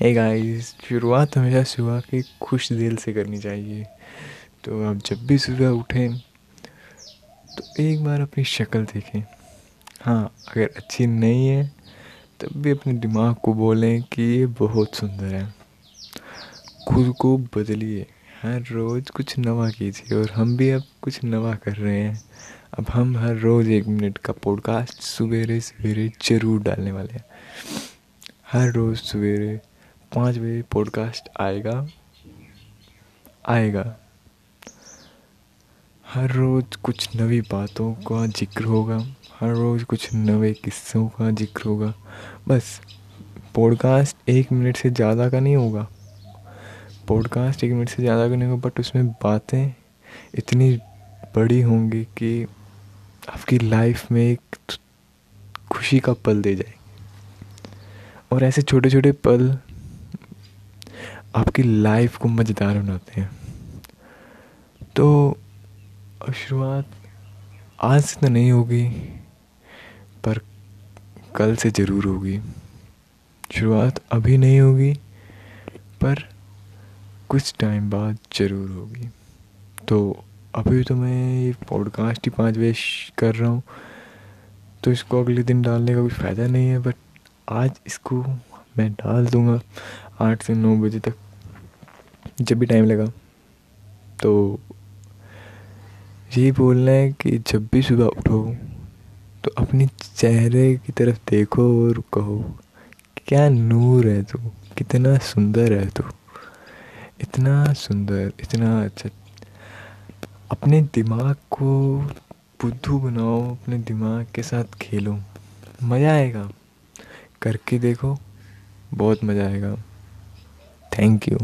Hey guys शुरुआत हमेशा सुबह के खुश दिल से करनी चाहिए। तो आप जब भी सुबह उठें तो एक बार अपनी शक्ल देखें। हाँ अगर अच्छी नहीं है, तब भी अपने दिमाग को बोलें कि ये बहुत सुंदर है। खुद को बदलिए। हर रोज़ कुछ नवा कीजिए और हम भी अब कुछ नवा कर रहे हैं। अब हम हर रोज़ एक मिनट का पॉडकास्ट सवेरे सवेरे ज़रूर डालने वाले हैं। हर रोज़ सवेरे पाँच बजे पॉडकास्ट आएगा। आएगा। हर रोज़ कुछ नवी बातों का ज़िक्र होगा। हर रोज़ कुछ नवे किस्सों का ज़िक्र होगा। बस पॉडकास्ट एक मिनट से ज़्यादा का नहीं होगा। पॉडकास्ट एक मिनट से ज़्यादा का नहीं होगा बट उसमें बातें इतनी बड़ी होंगी कि आपकी लाइफ में एक खुशी का पल दे जाए और ऐसे छोटे छोटे पल आपकी लाइफ को मज़ेदार बनाते हैं। तो शुरुआत आज से तो नहीं होगी, पर कल से ज़रूर होगी। शुरुआत अभी नहीं होगी, पर कुछ टाइम बाद ज़रूर होगी। तो अभी तो मैं ये पॉडकास्ट ही पाँच बजे कर रहा हूँ तो इसको अगले दिन डालने का कोई फ़ायदा नहीं है बट आज इसको मैं डाल दूँगा आठ से नौ बजे तक। जब भी टाइम लगा। तो यही बोलना है कि जब भी सुबह उठो तो अपने चेहरे की तरफ़ देखो और कहो क्या नूर है तू, कितना सुंदर है तू, इतना सुंदर, इतना अच्छा। अपने दिमाग को बुद्धू बनाओ, अपने दिमाग के साथ खेलो। मज़ा आएगा। करके देखो, बहुत मज़ा आएगा। Thank you